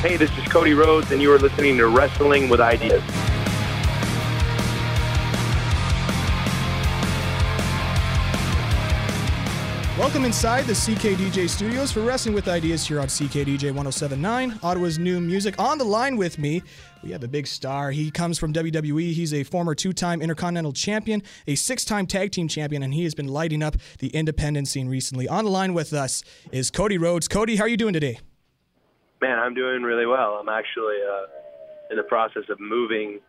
Hey, this is Cody Rhodes, and you are listening to Wrestling with Ideas. Welcome inside the CKDJ studios for Wrestling with Ideas here on CKDJ 1079, Ottawa's new music. On the line with me, we have a big star. He comes from WWE. He's a former two time Intercontinental Champion, a six time Tag Team Champion, and he has been lighting up the independent scene recently. On the line with us is Cody Rhodes. Cody, how are you doing today? Man, I'm doing really well. I'm actually uh, in the process of moving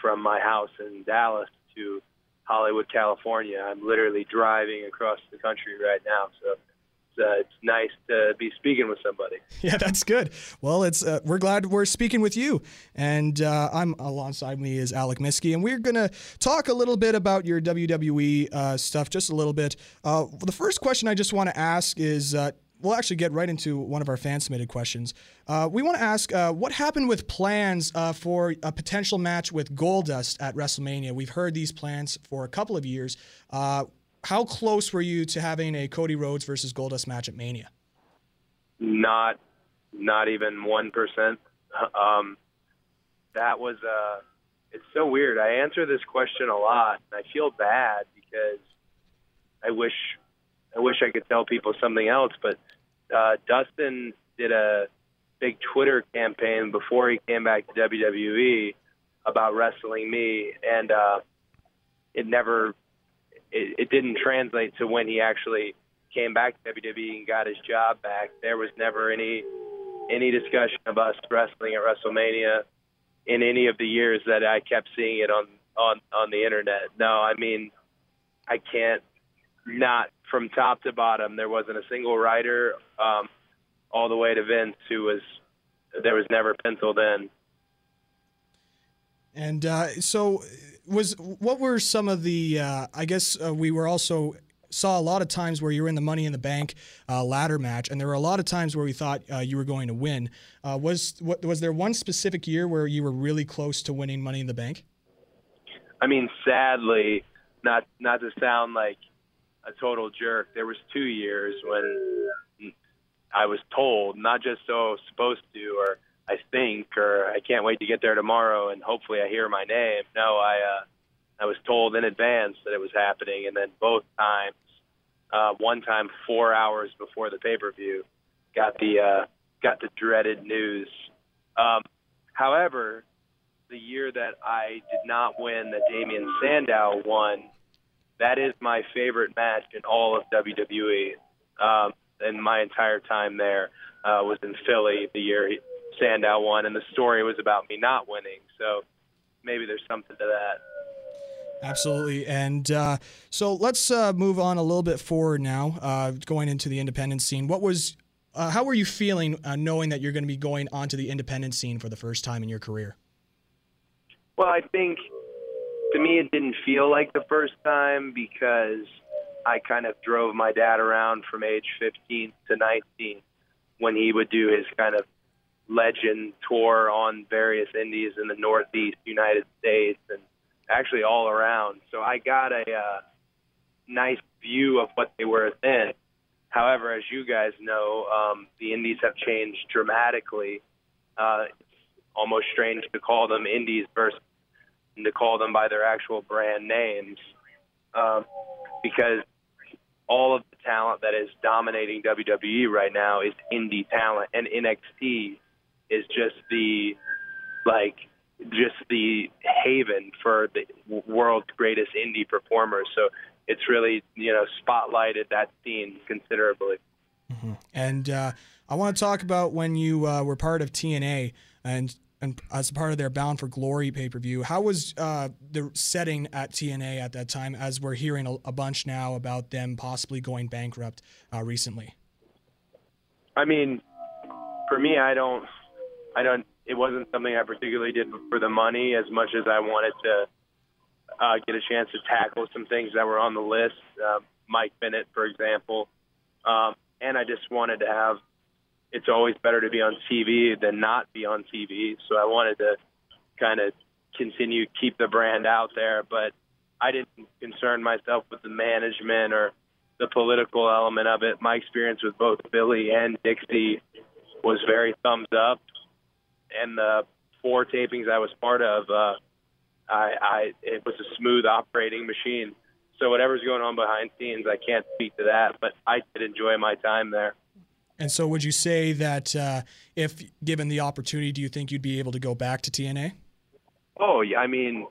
from my house in Dallas to Hollywood, California. I'm literally driving across the country right now, so it's, uh, it's nice to be speaking with somebody. Yeah, that's good. Well, it's uh, we're glad we're speaking with you, and uh, I'm alongside me is Alec Miskey, and we're gonna talk a little bit about your WWE uh, stuff, just a little bit. Uh, the first question I just want to ask is uh, we'll actually get right into one of our fan submitted questions. Uh, we want to ask uh, what happened with plans uh, for a potential match with Goldust at WrestleMania. We've heard these plans for a couple of years. Uh, how close were you to having a Cody Rhodes versus Goldust match at Mania? Not, not even one percent. Um, that was uh, it's so weird. I answer this question a lot, and I feel bad because I wish I wish I could tell people something else, but uh, Dustin did a big Twitter campaign before he came back to WWE about wrestling me, and uh, it never, it, it didn't translate to when he actually came back to WWE and got his job back. There was never any any discussion of us wrestling at WrestleMania in any of the years that I kept seeing it on on on the internet. No, I mean, I can't not from top to bottom. There wasn't a single writer, um, all the way to Vince, who was there was never penciled in. And uh, so, was what were some of the? Uh, I guess uh, we were also saw a lot of times where you were in the Money in the Bank uh, ladder match, and there were a lot of times where we thought uh, you were going to win. Uh, was what, was there one specific year where you were really close to winning Money in the Bank? I mean, sadly, not not to sound like a total jerk. There was two years when I was told, not just so supposed to, or I think, or I can't wait to get there tomorrow, and hopefully I hear my name. No, I uh, I was told in advance that it was happening, and then both times, uh, one time four hours before the pay per view, got the uh, got the dreaded news. Um, however, the year that I did not win, that Damien Sandow won, that is my favorite match in all of WWE. Um, and my entire time there uh, was in Philly the year he, Sandow won, and the story was about me not winning. So maybe there's something to that. Absolutely. And uh, so let's uh, move on a little bit forward now, uh, going into the independent scene. What was, uh, how were you feeling uh, knowing that you're going to be going onto the independent scene for the first time in your career? Well, I think to me it didn't feel like the first time because I kind of drove my dad around from age 15 to 19 when he would do his kind of legend tour on various indies in the Northeast United States and actually all around. So I got a uh, nice view of what they were then. However, as you guys know, um, the indies have changed dramatically. Uh, it's almost strange to call them indies versus to call them by their actual brand names um, because all of the talent that is dominating WWE right now is indie talent, and NXT is just the like just the haven for the world's greatest indie performers. So it's really you know spotlighted that scene considerably. Mm-hmm. And uh, I want to talk about when you uh, were part of TNA and and as part of their Bound for Glory pay per view. How was uh, the setting at TNA at that time? As we're hearing a, a bunch now about them possibly going bankrupt uh, recently. I mean, for me, I don't, I don't. It wasn't something I particularly did for the money as much as I wanted to uh, get a chance to tackle some things that were on the list. Uh, Mike Bennett, for example, um, and I just wanted to have it's always better to be on TV than not be on TV. So I wanted to kind of continue keep the brand out there, but I didn't concern myself with the management or the political element of it. My experience with both Billy and Dixie was very thumbs up. and the four tapings I was part of, uh, I, I it was a smooth operating machine. So whatever's going on behind scenes, I can't speak to that, but I did enjoy my time there. And so, would you say that uh, if given the opportunity, do you think you'd be able to go back to TNA? Oh, yeah. I mean,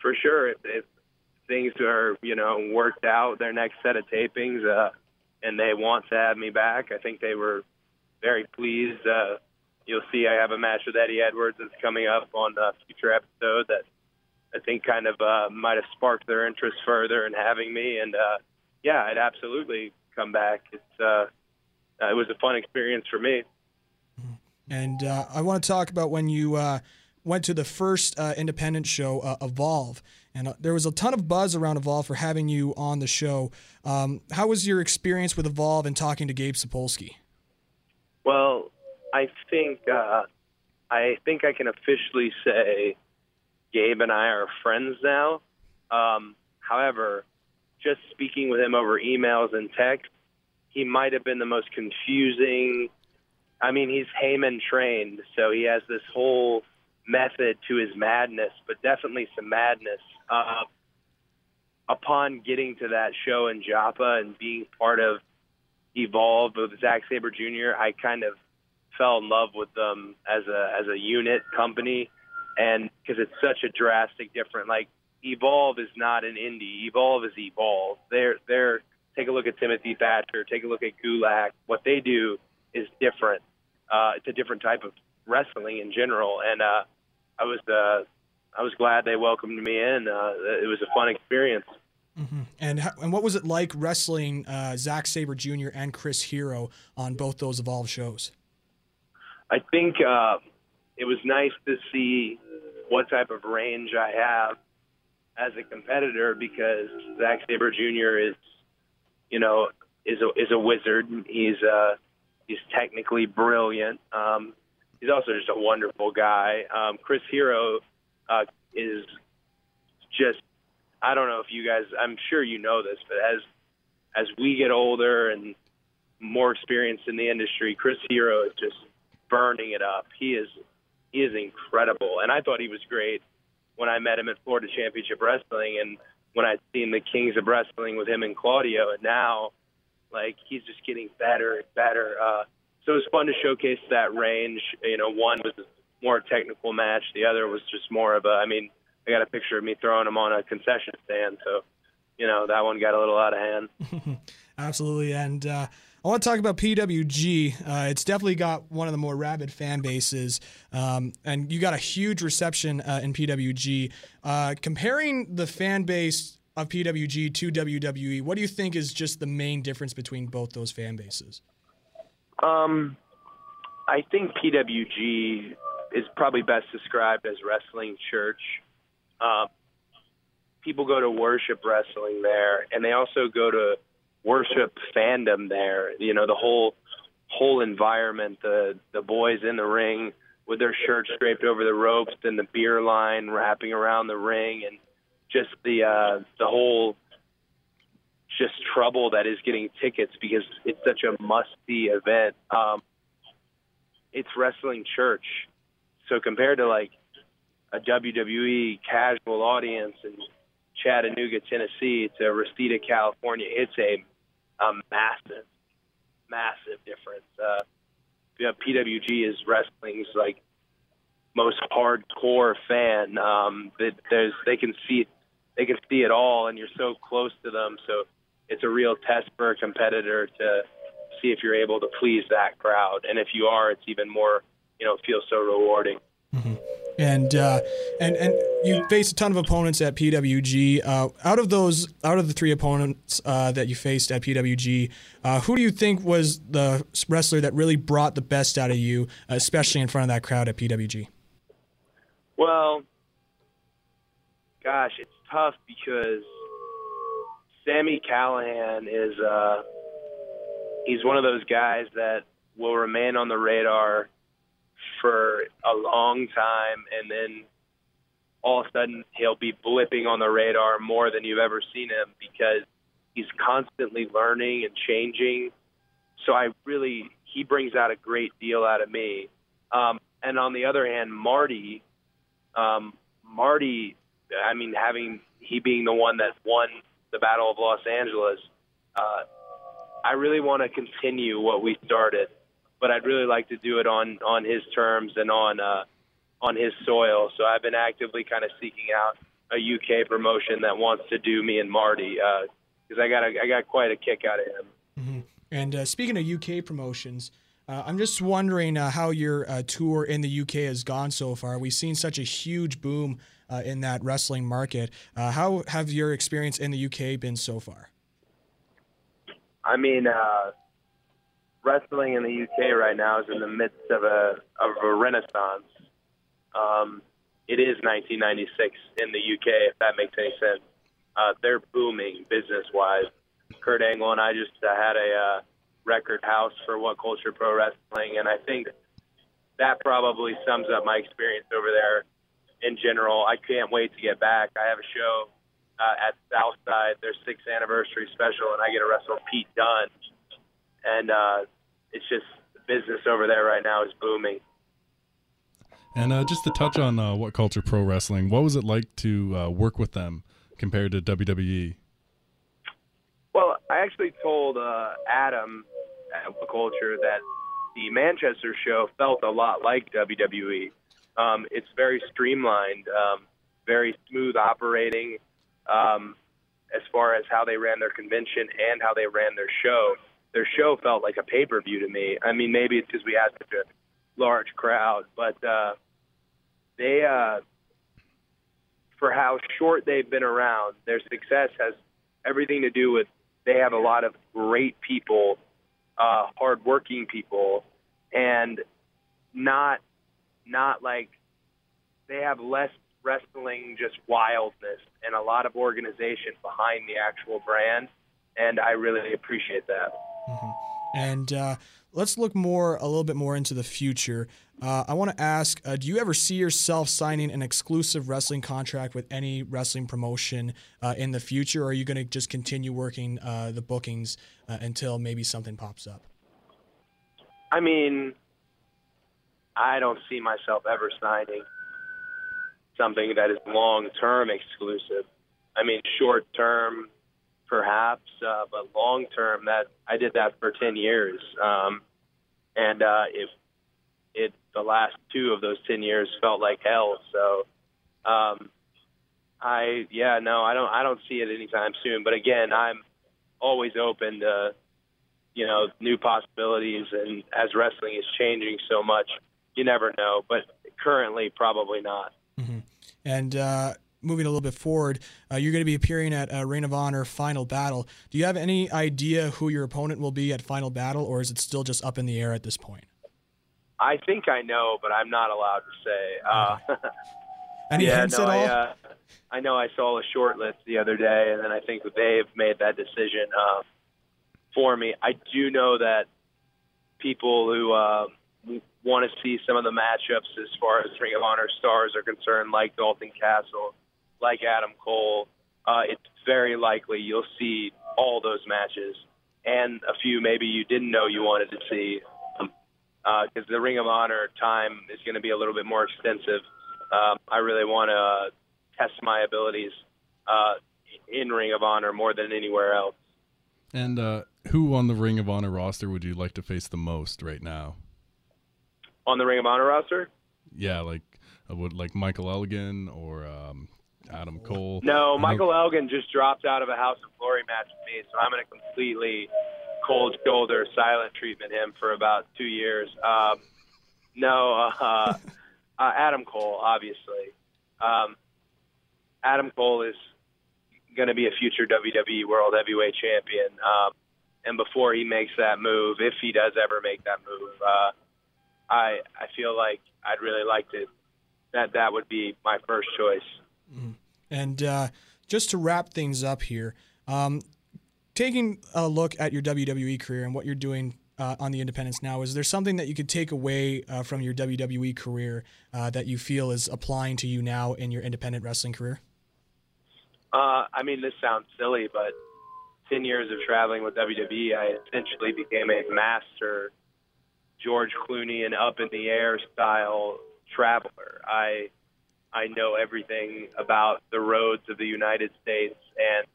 for sure. If, if things are, you know, worked out, their next set of tapings, uh, and they want to have me back, I think they were very pleased. Uh, you'll see I have a match with Eddie Edwards that's coming up on a future episode that I think kind of uh, might have sparked their interest further in having me. And uh, yeah, I'd absolutely come back. It's uh, uh, it was a fun experience for me. And uh, I want to talk about when you uh, went to the first uh, independent show, uh, Evolve, and uh, there was a ton of buzz around Evolve for having you on the show. Um, how was your experience with Evolve and talking to Gabe Sapolsky? Well, I think I think I can officially say Gabe and I are friends now. Um, however, just speaking with him over emails and text, he might have been the most confusing. I mean, he's Heyman trained, so he has this whole method to his madness, but definitely some madness. Uh, upon getting to that show in Joppa and being part of Evolve with Zack Sabre Jr., I kind of fell in love with them as a as a unit company, and because it's such a drastic different. Like Evolve is not an indie. Evolve is Evolve. They're they're Take a look at Timothy Thatcher. Take a look at Gulak. What they do is different. Uh, it's a different type of wrestling in general, and uh, I was uh, I was glad they welcomed me in. Uh, it was a fun experience. Mm-hmm. And how, and what was it like wrestling uh, Zack Sabre Jr. and Chris Hero on both those Evolve shows? I think uh, it was nice to see what type of range I have as a competitor because Zack Sabre Jr. is you know, is a is a wizard. He's uh he's technically brilliant. Um, he's also just a wonderful guy. Um, Chris Hero uh, is just I don't know if you guys I'm sure you know this, but as as we get older and more experienced in the industry, Chris Hero is just burning it up. He is he is incredible, and I thought he was great when I met him at Florida Championship Wrestling, and when I'd seen the Kings of Wrestling with him and Claudio, and now like he's just getting better and better. Uh, so it was fun to showcase that range. You know, one was a more technical match, the other was just more of a. I mean, I got a picture of me throwing him on a concession stand, so you know that one got a little out of hand. Absolutely, and. Uh, I want to talk about PWG. Uh, it's definitely got one of the more rabid fan bases, um, and you got a huge reception uh, in PWG. Uh, comparing the fan base of PWG to WWE, what do you think is just the main difference between both those fan bases? Um, I think PWG is probably best described as wrestling church. Um, people go to worship wrestling there, and they also go to worship fandom there. You know, the whole whole environment, the the boys in the ring with their shirts draped over the ropes and the beer line wrapping around the ring and just the uh the whole just trouble that is getting tickets because it's such a must see event. Um it's wrestling church. So compared to like a WWE casual audience in Chattanooga, Tennessee to Reseda, California, it's a a massive, massive difference. Uh, know, PWG is wrestling's like most hardcore fan. Um, that there's they can see they can see it all, and you're so close to them. So it's a real test for a competitor to see if you're able to please that crowd, and if you are, it's even more you know feels so rewarding. Mm-hmm. And uh, and and you faced a ton of opponents at PWG. Uh, out of those, out of the three opponents uh, that you faced at PWG, uh, who do you think was the wrestler that really brought the best out of you, especially in front of that crowd at PWG? Well, gosh, it's tough because Sami Callihan is uh, he's one of those guys that will remain on the radar for a long time, and then all of a sudden he'll be blipping on the radar more than you've ever seen him because he's constantly learning and changing. So I really he brings out a great deal out of me. Um, and on the other hand, Marty, um, Marty, I mean, having he being the one that won the Battle of Los Angeles, uh, I really want to continue what we started, but I'd really like to do it on on his terms and on uh, on his soil. So I've been actively kind of seeking out a UK promotion that wants to do me and Marty because uh, I got a, I got quite a kick out of him. Mm-hmm. And uh, speaking of UK promotions. Uh, I'm just wondering uh, how your uh, tour in the UK has gone so far. We've seen such a huge boom uh, in that wrestling market. Uh, how have your experience in the UK been so far? I mean, uh, wrestling in the UK right now is in the midst of a of a renaissance. Um, it is 1996 in the UK, if that makes any sense. they're booming business wise. Kurt Angle and I just had a record house for What Culture Pro Wrestling, and I think that probably sums up my experience over there in general. I can't wait to get back. I have a show uh, at Southside, their sixth anniversary special, and I get to wrestle Pete Dunne, and uh, it's just business over there right now is booming. And uh, just to touch on uh, What Culture Pro Wrestling, what was it like to uh, work with them compared to WWE? Well, I actually told uh, Adam at What Culture that the Manchester show felt a lot like WWE. Um, it's very streamlined, um, very smooth operating um, as far as how they ran their convention and how they ran their show. Their show felt like a pay per view to me. I mean, maybe it's because we had such a large crowd, but uh, they, uh, for how short they've been around, their success has everything to do with they have a lot of great people uh, hardworking people, and not not like they have less wrestling just wildness and a lot of organization behind the actual brand, and I really appreciate that. Mm-hmm. And uh, let's look more a little bit more into the future. Uh, I want to ask: uh, Do you ever see yourself signing an exclusive wrestling contract with any wrestling promotion uh, in the future, or are you going to just continue working uh, the bookings uh, until maybe something pops up? I mean, I don't see myself ever signing something that is long term exclusive. I mean, short term, perhaps, uh, but long term, that I did that for ten years, um, and uh, if it the last two of those ten years felt like hell. So, um, I yeah no I don't I don't see it anytime soon. But again, I'm always open to you know new possibilities, and as wrestling is changing so much, you never know. But currently, probably not. Mm-hmm. And uh, moving a little bit forward, uh, you're going to be appearing at uh, Ring of Honor Final Battle. Do you have any idea who your opponent will be at Final Battle, or is it still just up in the air at this point? I think I know, but I'm not allowed to say. Uh, any yeah, hints no, at all? I, uh, I know I saw a short list the other day, and then I think they've made that decision uh, for me. I do know that people who uh, want to see some of the matchups as far as Ring of Honor stars are concerned, like Dalton Castle, like Adam Cole, uh, it's very likely you'll see all those matches and a few maybe you didn't know you wanted to see because uh, the Ring of Honor time is going to be a little bit more extensive. Um, I really want to uh, test my abilities uh, in Ring of Honor more than anywhere else. And uh, who on the Ring of Honor roster would you like to face the most right now? On the Ring of Honor roster? Yeah, like uh, would like Michael Elgin or um, Adam Cole. No, Michael Elgin just dropped out of a House of Glory match with me, so I'm going to completely cold shoulder, silent treatment him for about two years. Um, no, uh, uh, Adam Cole, obviously. Um, Adam Cole is going to be a future WWE World Heavyweight Champion. Um, and before he makes that move, if he does ever make that move, uh, I I feel like I'd really like to. That that would be my first choice. And uh, just to wrap things up here, um, taking a look at your WWE career and what you're doing uh, on the independents now, is there something that you could take away uh, from your WWE career uh, that you feel is applying to you now in your independent wrestling career? Uh, I mean, this sounds silly, but 10 years of traveling with WWE, I essentially became a master George Clooney and up in the air style traveler. I I know everything about the roads of the United States and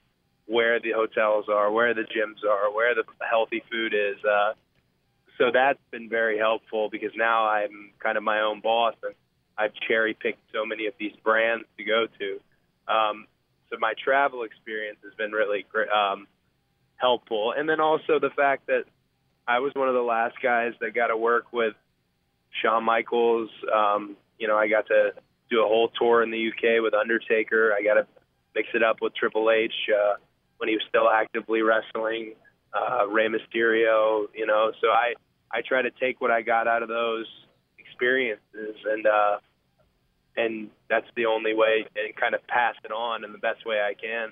where the hotels are, where the gyms are, where the healthy food is. Uh, so that's been very helpful because now I'm kind of my own boss and I've cherry picked so many of these brands to go to. Um, so my travel experience has been really um, helpful, and then also the fact that I was one of the last guys that got to work with Shawn Michaels. Um, you know, I got to do a whole tour in the UK with Undertaker. I got to mix it up with Triple H uh, when he was still actively wrestling. Uh, Rey Mysterio, you know, so I I try to take what I got out of those experiences and uh, and that's the only way and kind of pass it on in the best way I can.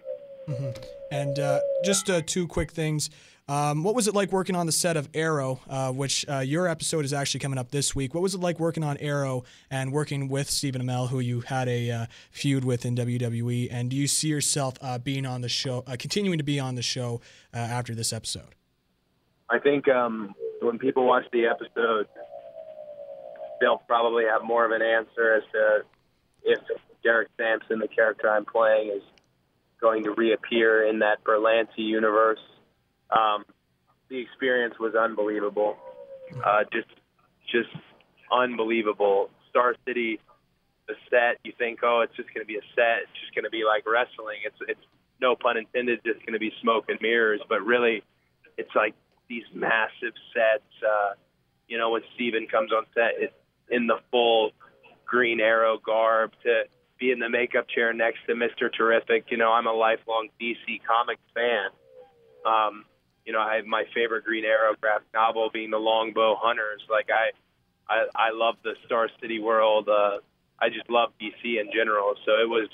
Mm-hmm. And uh, just uh, two quick things. Um, what was it like working on the set of Arrow, uh, which uh, your episode is actually coming up this week? What was it like working on Arrow and working with Stephen Amell, who you had a uh, feud with in WWE? And do you see yourself uh, being on the show, continuing to be on the show after this episode? I think um, when people watch the episode, they'll probably have more of an answer as to if Derek Sampson, the character I'm playing, is going to reappear in that Berlanti universe. Um, the experience was unbelievable, uh, just just unbelievable. Star City, the set. You think, oh, it's just going to be a set. It's just going to be like wrestling. It's it's no pun intended, just going to be smoke and mirrors. But really, it's like these massive sets. Uh, you know, when Stephen comes on set, it's in the full Green Arrow garb to be in the makeup chair next to Mr. Terrific. You know, I'm a lifelong DC Comics fan. Um, you know, I have my favorite Green Arrow graphic novel being the Longbow Hunters. Like I, I, I love the Star City world. Uh, I just love DC in general. So it was,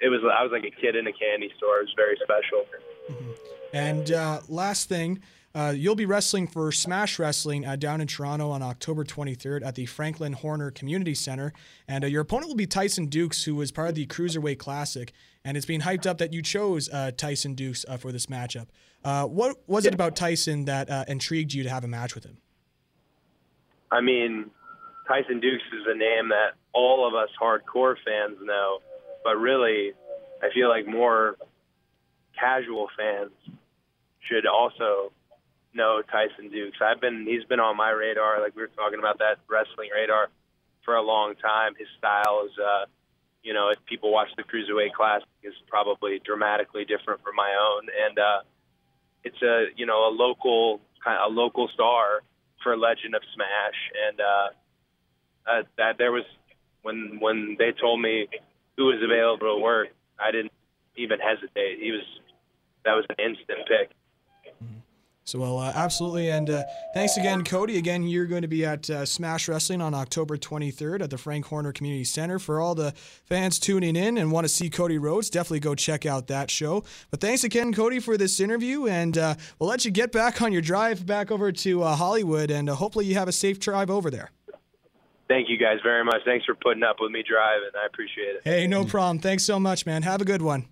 it was. I was like a kid in a candy store. It was very special. Mm-hmm. And uh, last thing, uh, you'll be wrestling for Smash Wrestling uh, down in Toronto on October 23rd at the Franklin Horner Community Center. And uh, your opponent will be Tyson Dukes, who was part of the Cruiserweight Classic. And it's being hyped up that you chose uh, Tyson Dukes uh, for this matchup. what was it about Tyson that intrigued you to have a match with him? I mean, Tyson Dukes is a name that all of us hardcore fans know, but really, I feel like more casual fans should also know Tyson Dukes. I've been he's been on my radar, like we were talking about that wrestling radar for a long time. His style is uh you know, if people watch the Cruiserweight Classic is probably dramatically different from my own and uh it's a you know, a local kind of a local star for Legend of Smash and uh, uh that there was when when they told me who was available to work, I didn't even hesitate. He was that was an instant pick. So, well, uh, absolutely. And uh, thanks again, Cody. Again, you're going to be at uh, Smash Wrestling on October 23rd at the Frank Horner Community Center. For all the fans tuning in and want to see Cody Rhodes, definitely go check out that show. But thanks again, Cody, for this interview. And uh, we'll let you get back on your drive back over to uh, Hollywood. And uh, hopefully, you have a safe drive over there. Thank you guys very much. Thanks for putting up with me driving. I appreciate it. Hey, no problem. Thanks so much, man. Have a good one.